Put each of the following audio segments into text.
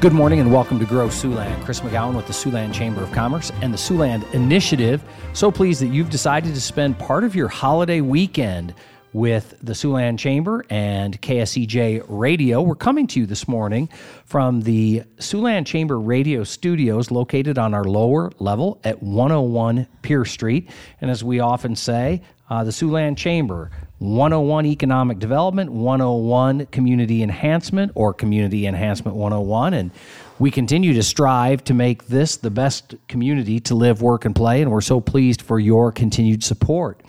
Good morning and welcome to Grow Siouxland. Chris McGowan with the Siouxland Chamber of Commerce and the Siouxland Initiative. So pleased that you've decided to spend part of your holiday weekend with the Siouxland Chamber and KSCJ Radio. We're coming to you this morning from the Siouxland Chamber Radio studios located on our lower level at 101 Pierce Street. And as we often say, uh, the Siouxland Chamber 101 Economic Development, 101 Community Enhancement, or Community Enhancement 101. And we continue to strive to make this the best community to live, work, and play. And we're so pleased for your continued support.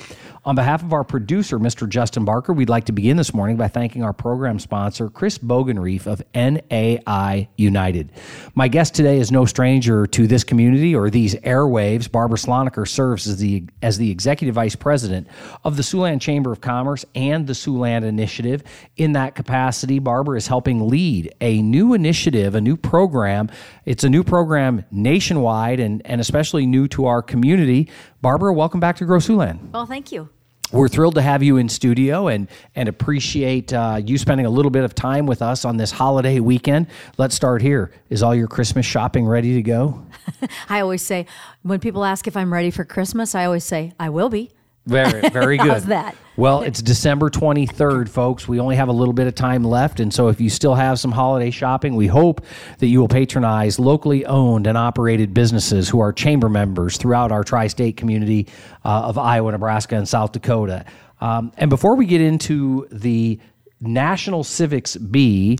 On behalf of our producer, Mr. Justin Barker, we'd like to begin this morning by thanking our program sponsor, Chris Bogenreef of NAI United. My guest today is no stranger to this community or these airwaves. Barbara Sloniker serves as the, as the Executive Vice President of the Siouxland Chamber of Commerce and the Siouxland Initiative. In that capacity, Barbara is helping lead a new initiative, a new program. It's a new program nationwide and, and especially new to our community. Barbara, welcome back to Grow Siouxland. Well, thank you we're thrilled to have you in studio and and appreciate uh, you spending a little bit of time with us on this holiday weekend. Let's start here. Is all your Christmas shopping ready to go? I always say when people ask if I'm ready for Christmas, I always say I will be. Very, very good. How's that? Well, it's December 23rd, folks. We only have a little bit of time left. And so if you still have some holiday shopping, we hope that you will patronize locally owned and operated businesses who are chamber members throughout our tri state community uh, of Iowa, Nebraska, and South Dakota. Um, and before we get into the National Civics Bee,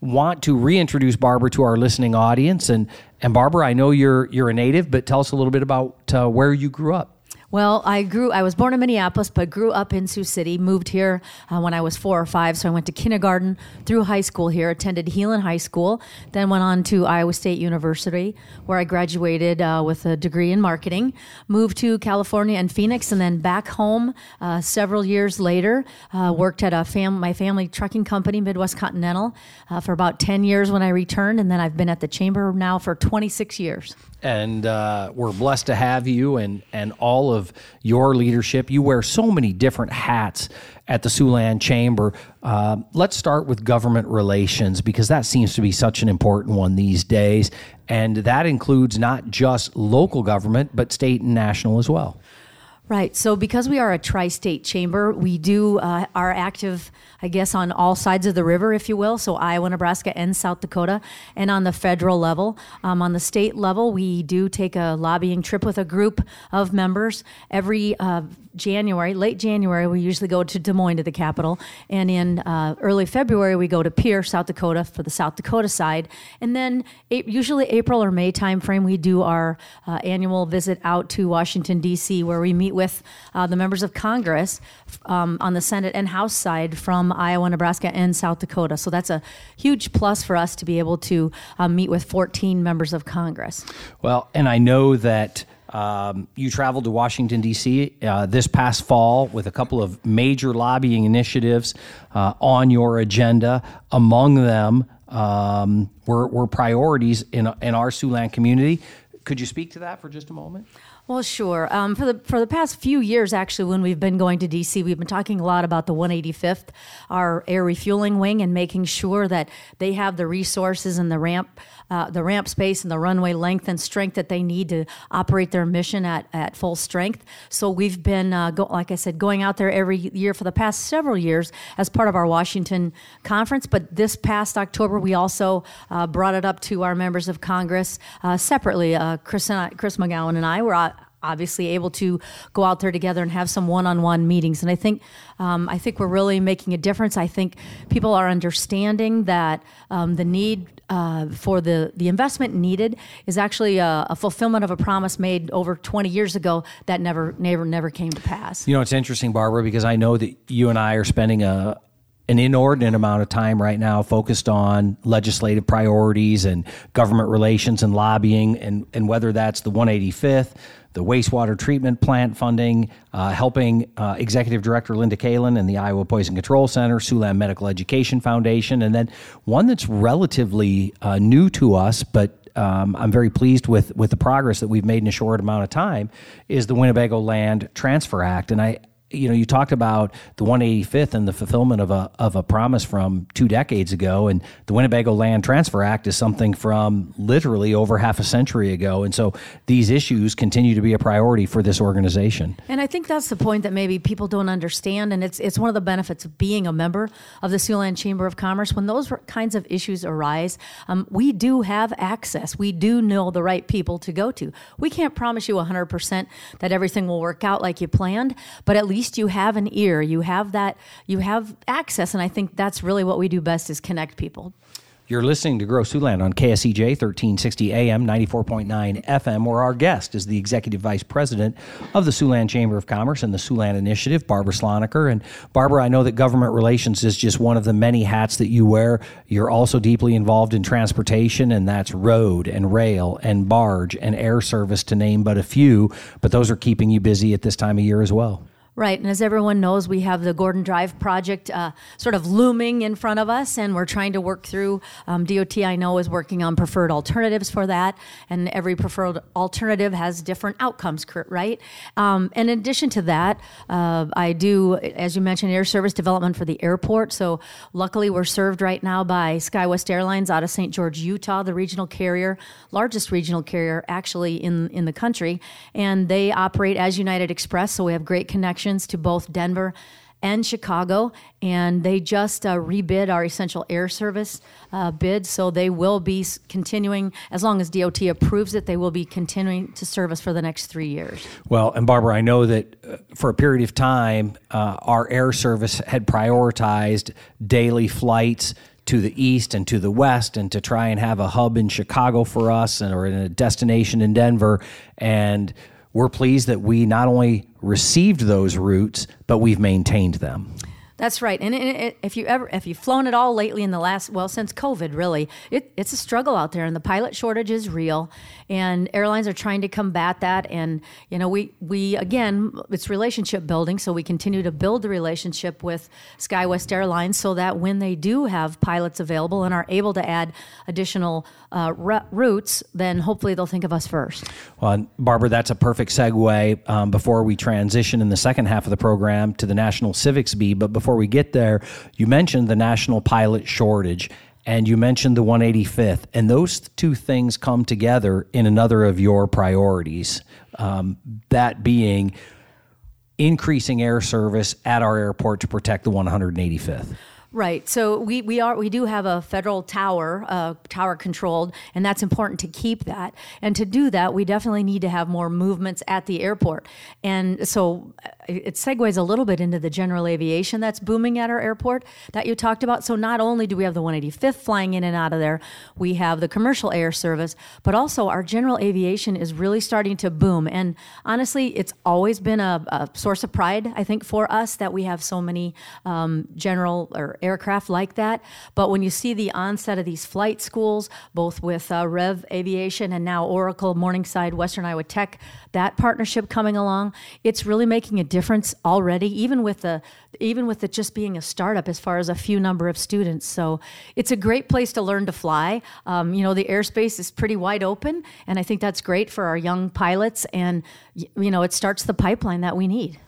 want to reintroduce Barbara to our listening audience. And, and Barbara, I know you're, you're a native, but tell us a little bit about uh, where you grew up. Well, I grew. I was born in Minneapolis, but grew up in Sioux City. Moved here uh, when I was four or five, so I went to kindergarten through high school here. Attended Heelan High School, then went on to Iowa State University, where I graduated uh, with a degree in marketing. Moved to California and Phoenix, and then back home uh, several years later. Uh, worked at a fam- my family trucking company, Midwest Continental, uh, for about ten years when I returned, and then I've been at the chamber now for twenty six years and uh, we're blessed to have you and and all of your leadership. You wear so many different hats at the Siouxland Chamber. Uh, let's start with government relations because that seems to be such an important one these days, and that includes not just local government but state and national as well. Right. So, because we are a tri state chamber, we do uh, are active, I guess, on all sides of the river, if you will. So, Iowa, Nebraska, and South Dakota. And on the federal level, um, on the state level, we do take a lobbying trip with a group of members every uh, January, late January, we usually go to Des Moines to the capital, and in uh, early February we go to Pierre, South Dakota, for the South Dakota side, and then usually April or May timeframe we do our uh, annual visit out to Washington D.C. where we meet with uh, the members of Congress um, on the Senate and House side from Iowa, Nebraska, and South Dakota. So that's a huge plus for us to be able to um, meet with 14 members of Congress. Well, and I know that. Um, you traveled to Washington, D.C. Uh, this past fall with a couple of major lobbying initiatives uh, on your agenda. Among them um, were, were, priorities in, in our Siouxland community. Could you speak to that for just a moment? Well, sure. Um, for the for the past few years, actually, when we've been going to DC, we've been talking a lot about the 185th, our air refueling wing, and making sure that they have the resources and the ramp uh, the ramp space and the runway length and strength that they need to operate their mission at, at full strength. So we've been, uh, go, like I said, going out there every year for the past several years as part of our Washington conference. But this past October, we also uh, brought it up to our members of Congress uh, separately. Uh, Chris, and I, Chris McGowan and I were obviously able to go out there together and have some one-on-one meetings and i think um, i think we're really making a difference i think people are understanding that um, the need uh, for the, the investment needed is actually a, a, fulfillment of a promise made over 20 years ago that never never never came to pass. You know it's interesting barbara because i know that you and i are spending a an inordinate amount of time right now focused on legislative priorities and government relations and lobbying and, and whether that's the 185th the wastewater treatment plant funding, uh, helping uh, Executive Director Linda Kalin and the Iowa Poison Control Center, Siouxland Medical Education Foundation, and then one that's relatively uh, new to us, but um, I'm very pleased with with the progress that we've made in a short amount of time is the Winnebago Land Transfer Act, and I you know, you talked about the 185th and the fulfillment of a of a promise from two decades ago, and the Winnebago Land Transfer Act is something from literally over half a century ago, and so these issues continue to be a priority for this organization. And I think that's the point that maybe people don't understand, and it's it's one of the benefits of being a member of the Siouxland Chamber of Commerce. When those kinds of issues arise, um, we do have access. We do know the right people to go to. We can't promise you 100% that everything will work out like you planned, but at least you have an ear. You have that. You have access, and I think that's really what we do best is connect people. You're listening to Grow Siouxland on KSCJ 1360 AM, 94.9 FM, where our guest is the Executive Vice President of the Siouxland Chamber of Commerce and the Siouxland Initiative, Barbara Sloniker. And Barbara, I know that government relations is just one of the many hats that you wear. You're also deeply involved in transportation, and that's road and rail and barge and air service, to name but a few. But those are keeping you busy at this time of year as well. Right, and as everyone knows, we have the Gordon Drive project uh, sort of looming in front of us, and we're trying to work through. Um, DOT, I know, is working on preferred alternatives for that, and every preferred alternative has different outcomes, right? Um, in addition to that, uh, I do, as you mentioned, air service development for the airport. So luckily, we're served right now by SkyWest Airlines out of St. George, Utah, the regional carrier, largest regional carrier actually in in the country, and they operate as United Express, so we have great connections connections to both Denver and Chicago, and they just uh, rebid our essential air service uh, bid. So they will be continuing, as long as DOT approves it, they will be continuing to service for the next three years. Well, and Barbara, I know that uh, for a period of time, uh, our air service had prioritized daily flights to the east and to the west and to try and have a hub in Chicago for us and or in a destination in Denver and we're pleased that we not only received those routes, but we've maintained them. That's right. And it, it, if you ever if you've flown at all lately in the last well since COVID, really, it, it's a struggle out there, and the pilot shortage is real. And airlines are trying to combat that. And you know, we we again, it's relationship building, so we continue to build the relationship with SkyWest Airlines, so that when they do have pilots available and are able to add additional uh, routes, then hopefully they'll think of us first. Well, Barbara, that's a perfect segue um, before we transition in the second half of the program to the National Civics Bee. But before before we get there, you mentioned the national pilot shortage and you mentioned the 185th, and those two things come together in another of your priorities. Um, that being increasing air service at our airport to protect the 185th. Right. So we, we are we do have a federal tower, uh, tower controlled, and that's important to keep that. And to do that, we definitely need to have more movements at the airport. And so uh, it segues a little bit into the general aviation that's booming at our airport that you talked about. So not only do we have the 185th flying in and out of there, we have the commercial air service, but also our general aviation is really starting to boom. And honestly, it's always been a, a source of pride, I think, for us that we have so many um, general or aircraft like that. But when you see the onset of these flight schools, both with uh, Rev Aviation and now Oracle, Morningside, Western Iowa Tech, that partnership coming along, it's really making a difference already, even with the even with it just being a startup as far as a few number of students. So it's a great place to learn to fly. Um, you know, the airspace is pretty wide open, and I think that's great for our young pilots. And you know, it starts the pipeline that we need.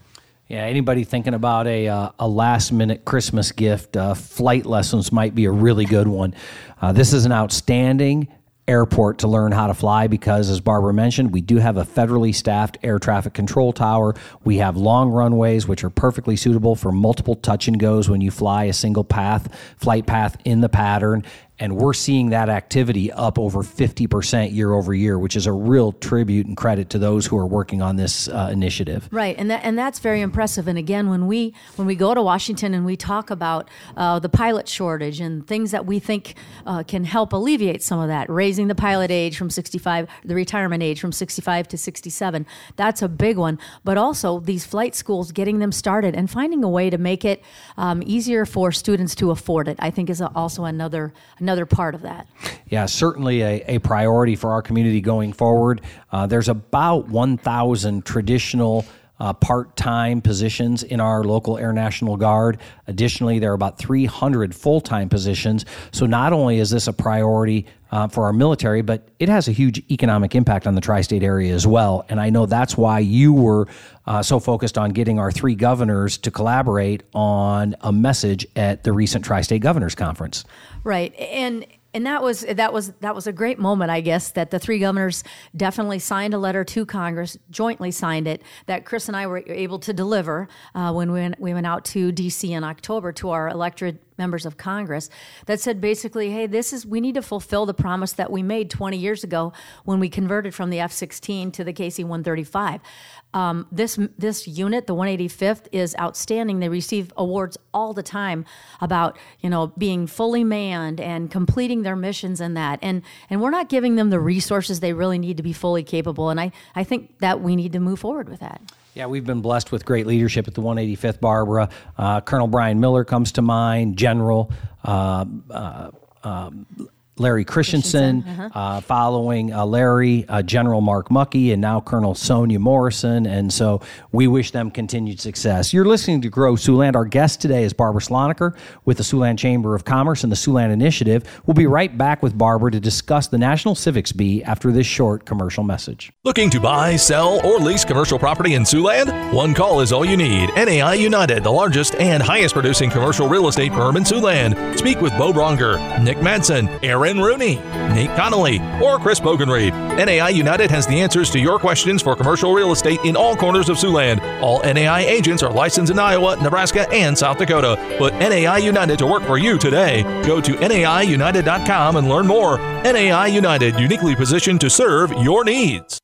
Yeah, anybody thinking about a uh, a last minute Christmas gift, uh, flight lessons might be a really good one. Uh, this is an outstanding airport to learn how to fly because, as Barbara mentioned, we do have a federally staffed air traffic control tower. We have long runways, which are perfectly suitable for multiple touch and goes when you fly a single path, flight path in the pattern and we're seeing that activity up over 50% year over year which is a real tribute and credit to those who are working on this uh, initiative. Right and that, and that's very impressive and again when we when we go to washington and we talk about uh, the pilot shortage and things that we think uh, can help alleviate some of that raising the pilot age from 65 the retirement age from 65 to 67 that's a big one but also these flight schools getting them started and finding a way to make it um, easier for students to afford it i think is also another another part of that. Yeah, certainly a, a priority for our community going forward. Uh, there's about 1,000 traditional uh, part time positions in our local Air National Guard. Additionally, there are about 300 full time positions. So, not only is this a priority uh, for our military, but it has a huge economic impact on the tri state area as well. And I know that's why you were uh, so focused on getting our three governors to collaborate on a message at the recent tri state governors conference. Right. And and that was that was that was a great moment, I guess, that the three governors definitely signed a letter to Congress, jointly signed it, that Chris and I were able to deliver uh, when we went, we went out to D.C. in October to our elected members of Congress that said basically, hey, this is we need to fulfill the promise that we made 20 years ago when we converted from the F-16 to the KC-135. Um, this this unit, the 185th, is outstanding. They receive awards all the time about you know being fully manned and completing their missions and that. And and we're not giving them the resources they really need to be fully capable. And I I think that we need to move forward with that. Yeah, we've been blessed with great leadership at the 185th Barbara. Uh, Colonel Brian Miller comes to mind, General. Uh, uh, um, Larry Christensen, Christensen. Uh-huh. Uh, following uh, Larry, uh, General Mark Muckey, and now Colonel Sonia Morrison. And so we wish them continued success. You're listening to Grow Siouxland. Our guest today is Barbara Sloniker with the Siouxland Chamber of Commerce and the Siouxland Initiative. We'll be right back with Barbara to discuss the National Civics Bee after this short commercial message. Looking to buy, sell, or lease commercial property in Siouxland? One call is all you need. NAI United, the largest and highest producing commercial real estate firm in Siouxland. Speak with Bo Bronger, Nick Madsen, Aaron Aaron Rooney, Nate Connolly, or Chris Bogenreed. NAI United has the answers to your questions for commercial real estate in all corners of Siouxland. All NAI agents are licensed in Iowa, Nebraska, and South Dakota. Put NAI United to work for you today. Go to NAIUnited.com and learn more. NAI United, uniquely positioned to serve your needs.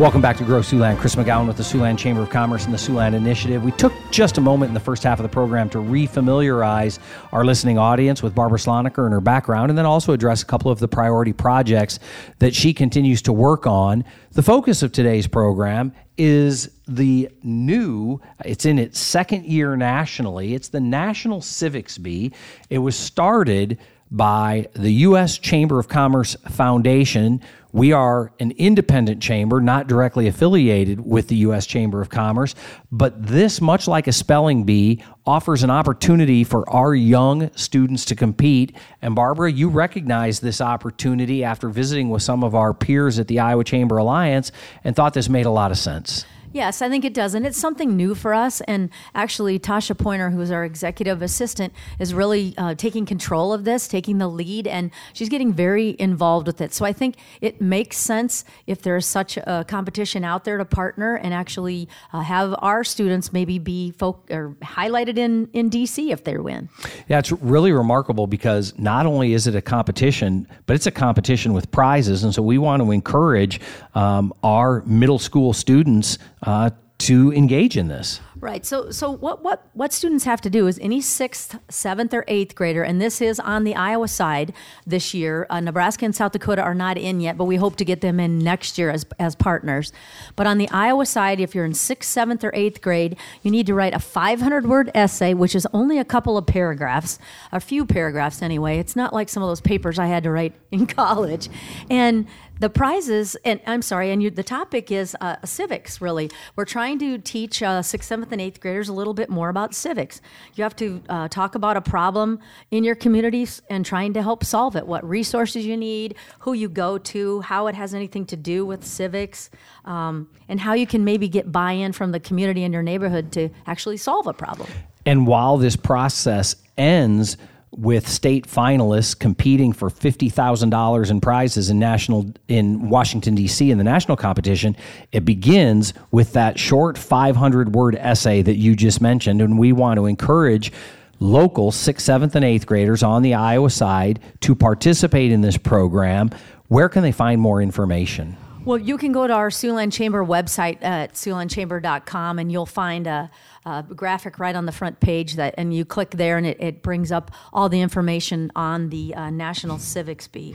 Welcome back to Grow Siouxland. Chris McGowan with the Siouxland Chamber of Commerce and the Siouxland Initiative. We took just a moment in the first half of the program to refamiliarize our listening audience with Barbara Sloniker and her background, and then also address a couple of the priority projects that she continues to work on. The focus of today's program is the new, it's in its second year nationally. It's the National Civics Bee. It was started by the U.S. Chamber of Commerce Foundation we are an independent chamber, not directly affiliated with the U.S. Chamber of Commerce, but this, much like a spelling bee, offers an opportunity for our young students to compete. And Barbara, you recognize this opportunity after visiting with some of our peers at the Iowa Chamber Alliance and thought this made a lot of sense. Yes, I think it does. And it's something new for us. And actually, Tasha Pointer, who's our executive assistant, is really uh, taking control of this, taking the lead, and she's getting very involved with it. So I think it makes sense if there's such a competition out there to partner and actually uh, have our students maybe be folk or highlighted in, in DC if they win. Yeah, it's really remarkable because not only is it a competition, but it's a competition with prizes. And so we want to encourage um, our middle school students uh, to engage in this. Right. So, so what, what, what students have to do is any sixth, seventh, or eighth grader, and this is on the Iowa side this year. Uh, Nebraska and South Dakota are not in yet, but we hope to get them in next year as, as partners. But on the Iowa side, if you're in sixth, seventh, or eighth grade, you need to write a 500 word essay, which is only a couple of paragraphs, a few paragraphs anyway. It's not like some of those papers I had to write in college. And the prizes, and I'm sorry, and you, the topic is uh, civics, really. We're trying to teach uh, sixth, seventh, and eighth graders a little bit more about civics. You have to uh, talk about a problem in your communities and trying to help solve it, what resources you need, who you go to, how it has anything to do with civics, um, and how you can maybe get buy in from the community in your neighborhood to actually solve a problem. And while this process ends, with state finalists competing for $50,000 in prizes in national in Washington D.C. in the national competition it begins with that short 500 word essay that you just mentioned and we want to encourage local 6th 7th and 8th graders on the Iowa side to participate in this program where can they find more information well, you can go to our Siouxland Chamber website at siouxlandchamber.com and you'll find a, a, graphic right on the front page that, and you click there and it, it brings up all the information on the uh, National Civics Bee.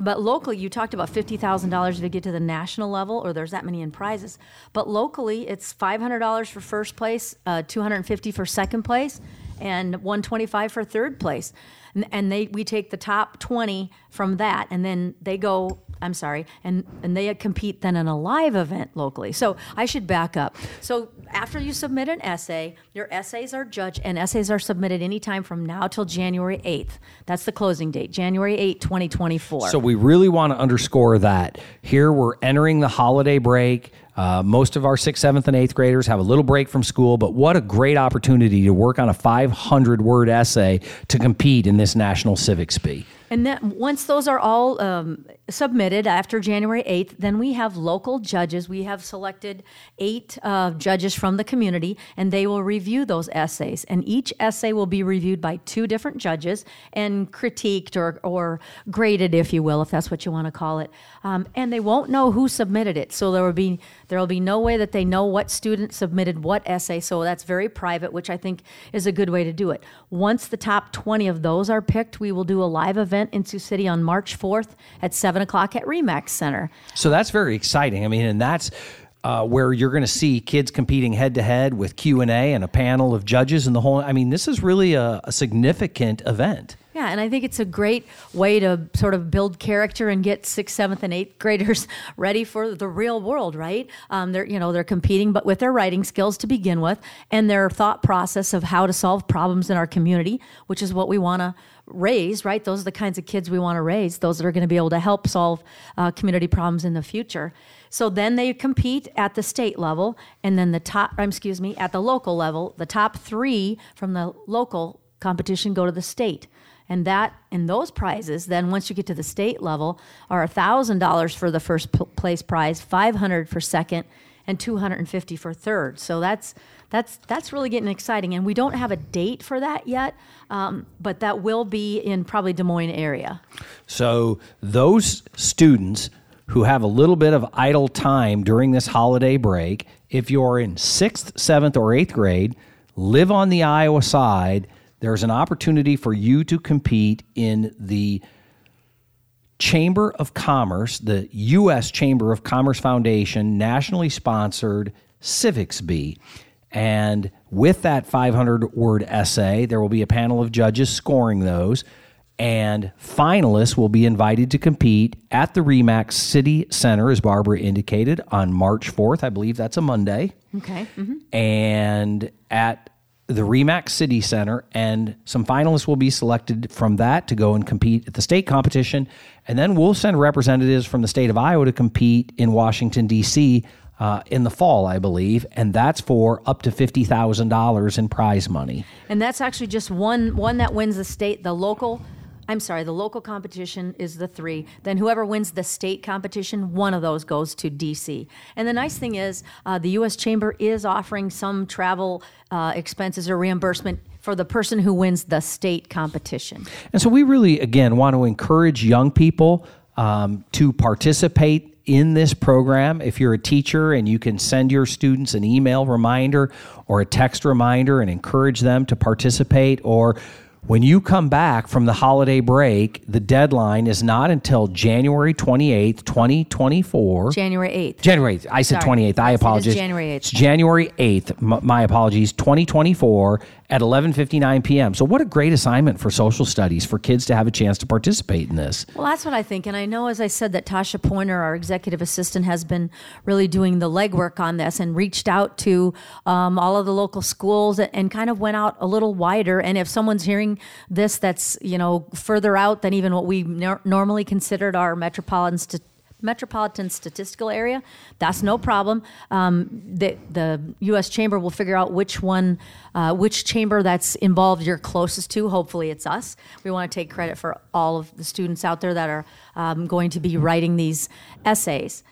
But locally, you talked about $50,000 to get to the national level, or there's that many in prizes. But locally, it's $500 for first place, uh, 250 for second place, and 125 for third place. And, and they we take the top 20 from that, and then they go I'm sorry, and and they compete then in a live event locally. So I should back up. So after you submit an essay, your essays are judged, and essays are submitted anytime from now till January 8th. That's the closing date, January 8, 2024. So we really want to underscore that. Here we're entering the holiday break. Uh, most of our sixth, seventh, and eighth graders have a little break from school, but what a great opportunity to work on a 500 word essay to compete in this National Civics Bee. And then once those are all um, submitted after January 8th, then we have local judges. We have selected eight uh, judges from the community, and they will review those essays. And each essay will be reviewed by two different judges and critiqued or, or graded, if you will, if that's what you want to call it. Um, and they won't know who submitted it. So there will be there will be no way that they know what student submitted what essay. So that's very private, which I think is a good way to do it. Once the top 20 of those are picked, we will do a live event in Sioux City on March 4th at 7 o'clock at Remax Center. So that's very exciting. I mean, and that's uh, where you're going to see kids competing head to head with Q and A and a panel of judges and the whole. I mean, this is really a, a significant event. Yeah, and I think it's a great way to sort of build character and get sixth, seventh, and eighth graders ready for the real world. Right? Um, they're you know they're competing, but with their writing skills to begin with, and their thought process of how to solve problems in our community, which is what we want to raise. Right? Those are the kinds of kids we want to raise. Those that are going to be able to help solve uh, community problems in the future. So then they compete at the state level, and then the top, excuse me, at the local level. The top three from the local competition go to the state and that and those prizes then once you get to the state level are $1000 for the first place prize 500 for second and 250 for third. So that's that's that's really getting exciting. And we don't have a date for that yet um, but that will be in probably des moines area. So those students who have a little bit of idle time during this holiday break if you're in sixth seventh or eighth grade live on the iowa side there's an opportunity for you to compete in the Chamber of Commerce, the U.S. Chamber of Commerce Foundation, nationally sponsored Civics Bee. And with that 500 word essay, there will be a panel of judges scoring those. And finalists will be invited to compete at the REMAX City Center, as Barbara indicated, on March 4th. I believe that's a Monday. Okay. Mm-hmm. And at the Remax City Center, and some finalists will be selected from that to go and compete at the state competition. And then we'll send representatives from the state of Iowa to compete in Washington, D.C. Uh, in the fall, I believe, and that's for up to fifty thousand dollars in prize money. And that's actually just one one that wins the state. The local I'm sorry, the local competition is the three. Then whoever wins the state competition, one of those goes to DC. And the nice thing is, uh, the U.S. Chamber is offering some travel uh, expenses or reimbursement for the person who wins the state competition. And so we really, again, want to encourage young people um, to participate in this program. If you're a teacher and you can send your students an email reminder or a text reminder and encourage them to participate, or when you come back from the holiday break, the deadline is not until January 28th, 2024. January 8th. January 8th. I said Sorry. 28th. I apologize. January 8th. It's January 8th. my apologies. 2024 at 11:59 p.m. So what a great assignment for social studies for kids to have a chance to participate in this. Well, that's what I think, and I know, as I said, that Tasha Pointer, our executive assistant, has been really doing the legwork on this and reached out to um, all of the local schools and, kind of went out a little wider. And if someone's hearing this, that's you know further out than even what we normally considered our metropolitan st- metropolitan statistical area, that's no problem. Um, the, the U.S. Chamber will figure out which one, uh, which chamber that's involved you're closest to. Hopefully, it's us. We want to take credit for all of the students out there that are um, going to be writing these essays.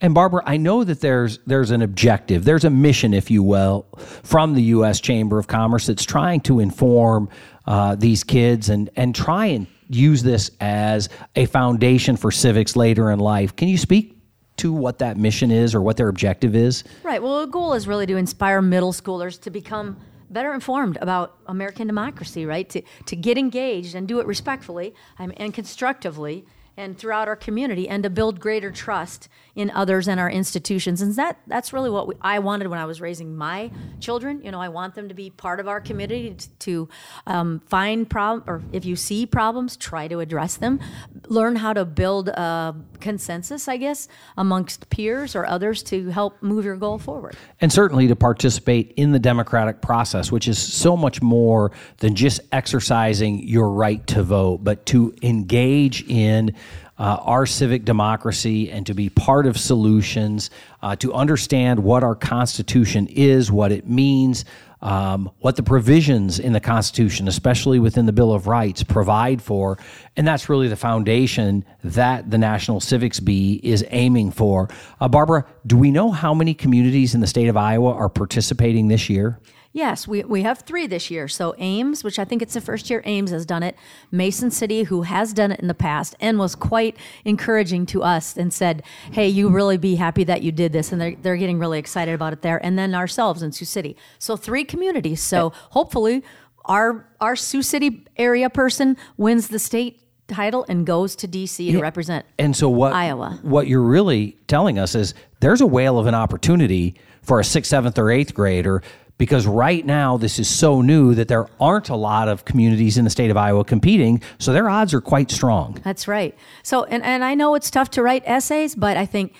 And Barbara, I know that there's there's an objective, there's a mission, if you will, from the U.S. Chamber of Commerce that's trying to inform uh, these kids and and try and use this as a foundation for civics later in life. Can you speak to what that mission is or what their objective is? Right. Well, the goal is really to inspire middle schoolers to become better informed about American democracy, right? To, to get engaged and do it respectfully um, and constructively and throughout our community and to build greater trust in others and our institutions. And that that's really what we, I wanted when I was raising my children. You know I want them to be part of our community to, to um, find problem or if you see problems try to address them. Learn how to build a consensus I guess amongst peers or others to help move your goal forward. And certainly to participate in the democratic process which is so much more than just exercising your right to vote but to engage in uh, our civic democracy and to be part of solutions, uh, to understand what our Constitution is, what it means, um, what the provisions in the Constitution, especially within the Bill of Rights, provide for. And that's really the foundation that the National Civics Bee is aiming for. Uh, Barbara, do we know how many communities in the state of Iowa are participating this year? Yes, we, we have three this year. So Ames, which I think it's the first year Ames has done it, Mason City, who has done it in the past and was quite encouraging to us and said, hey, you really be happy that you did this. And they're, they're getting really excited about it there. And then ourselves in Sioux City. So three communities. So hopefully our, our Sioux City area person wins the state title and goes to DC to represent and so what Iowa. What you're really telling us is there's a whale of an opportunity for a sixth, seventh, or eighth grader because right now this is so new that there aren't a lot of communities in the state of Iowa competing, so their odds are quite strong. That's right. So, and, and I know it's tough to write essays, but I think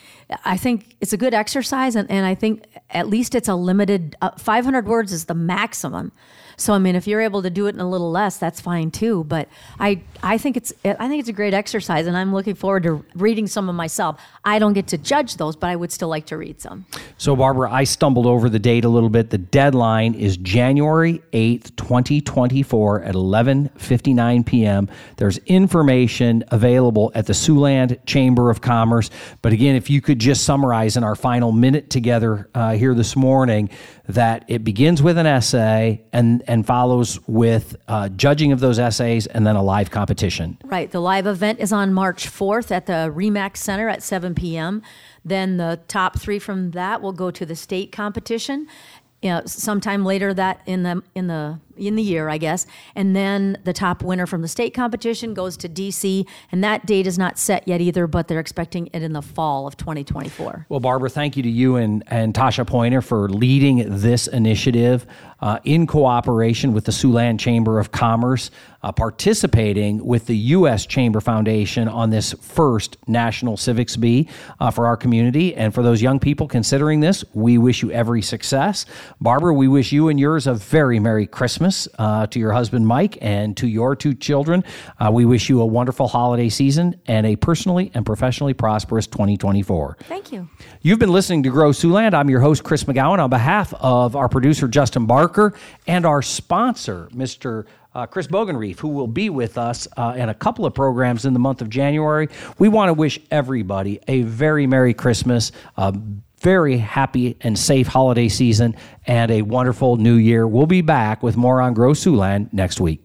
I think it's a good exercise, and, and I think at least it's a limited uh, 500 words is the maximum. So I mean, if you're able to do it in a little less, that's fine too. But I I think it's I think it's a great exercise, and I'm looking forward to reading some of myself. I don't get to judge those, but I would still like to read some. So Barbara, I stumbled over the date a little bit. The deadline is January 8th, 2024 at 11:59 p.m. There's information available at the Siouxland Chamber of Commerce. But again, if you could just summarize in our final minute together uh, here this morning that it begins with an essay and and follows with uh, judging of those essays and then a live competition. Right. The live event is on March 4th at the Remax Center at 7 p.m. Then the top three from that will go to the state competition. You know, sometime later that in the in the in the year, I guess. And then the top winner from the state competition goes to DC, and that date is not set yet either, but they're expecting it in the fall of 2024. Well, Barbara, thank you to you and, and Tasha Pointer for leading this initiative uh, in cooperation with the Siouxland Chamber of Commerce, uh, participating with the U.S. Chamber Foundation on this first National Civics Bee uh, for our community. And for those young people considering this, we wish you every success. Barbara, we wish you and yours a very Merry Christmas. Christmas uh, to your husband, Mike, and to your two children. Uh, we wish you a wonderful holiday season and a personally and professionally prosperous 2024. Thank you. You've been listening to Grow Siouxland. I'm your host, Chris McGowan, on behalf of our producer, Justin Barker, and our sponsor, Mr. Uh, Chris Bogenreef, who will be with us uh, in a couple of programs in the month of January. We want to wish everybody a very Merry Christmas, very happy and safe holiday season and a wonderful new year. We'll be back with more on Grow Siouxland next week.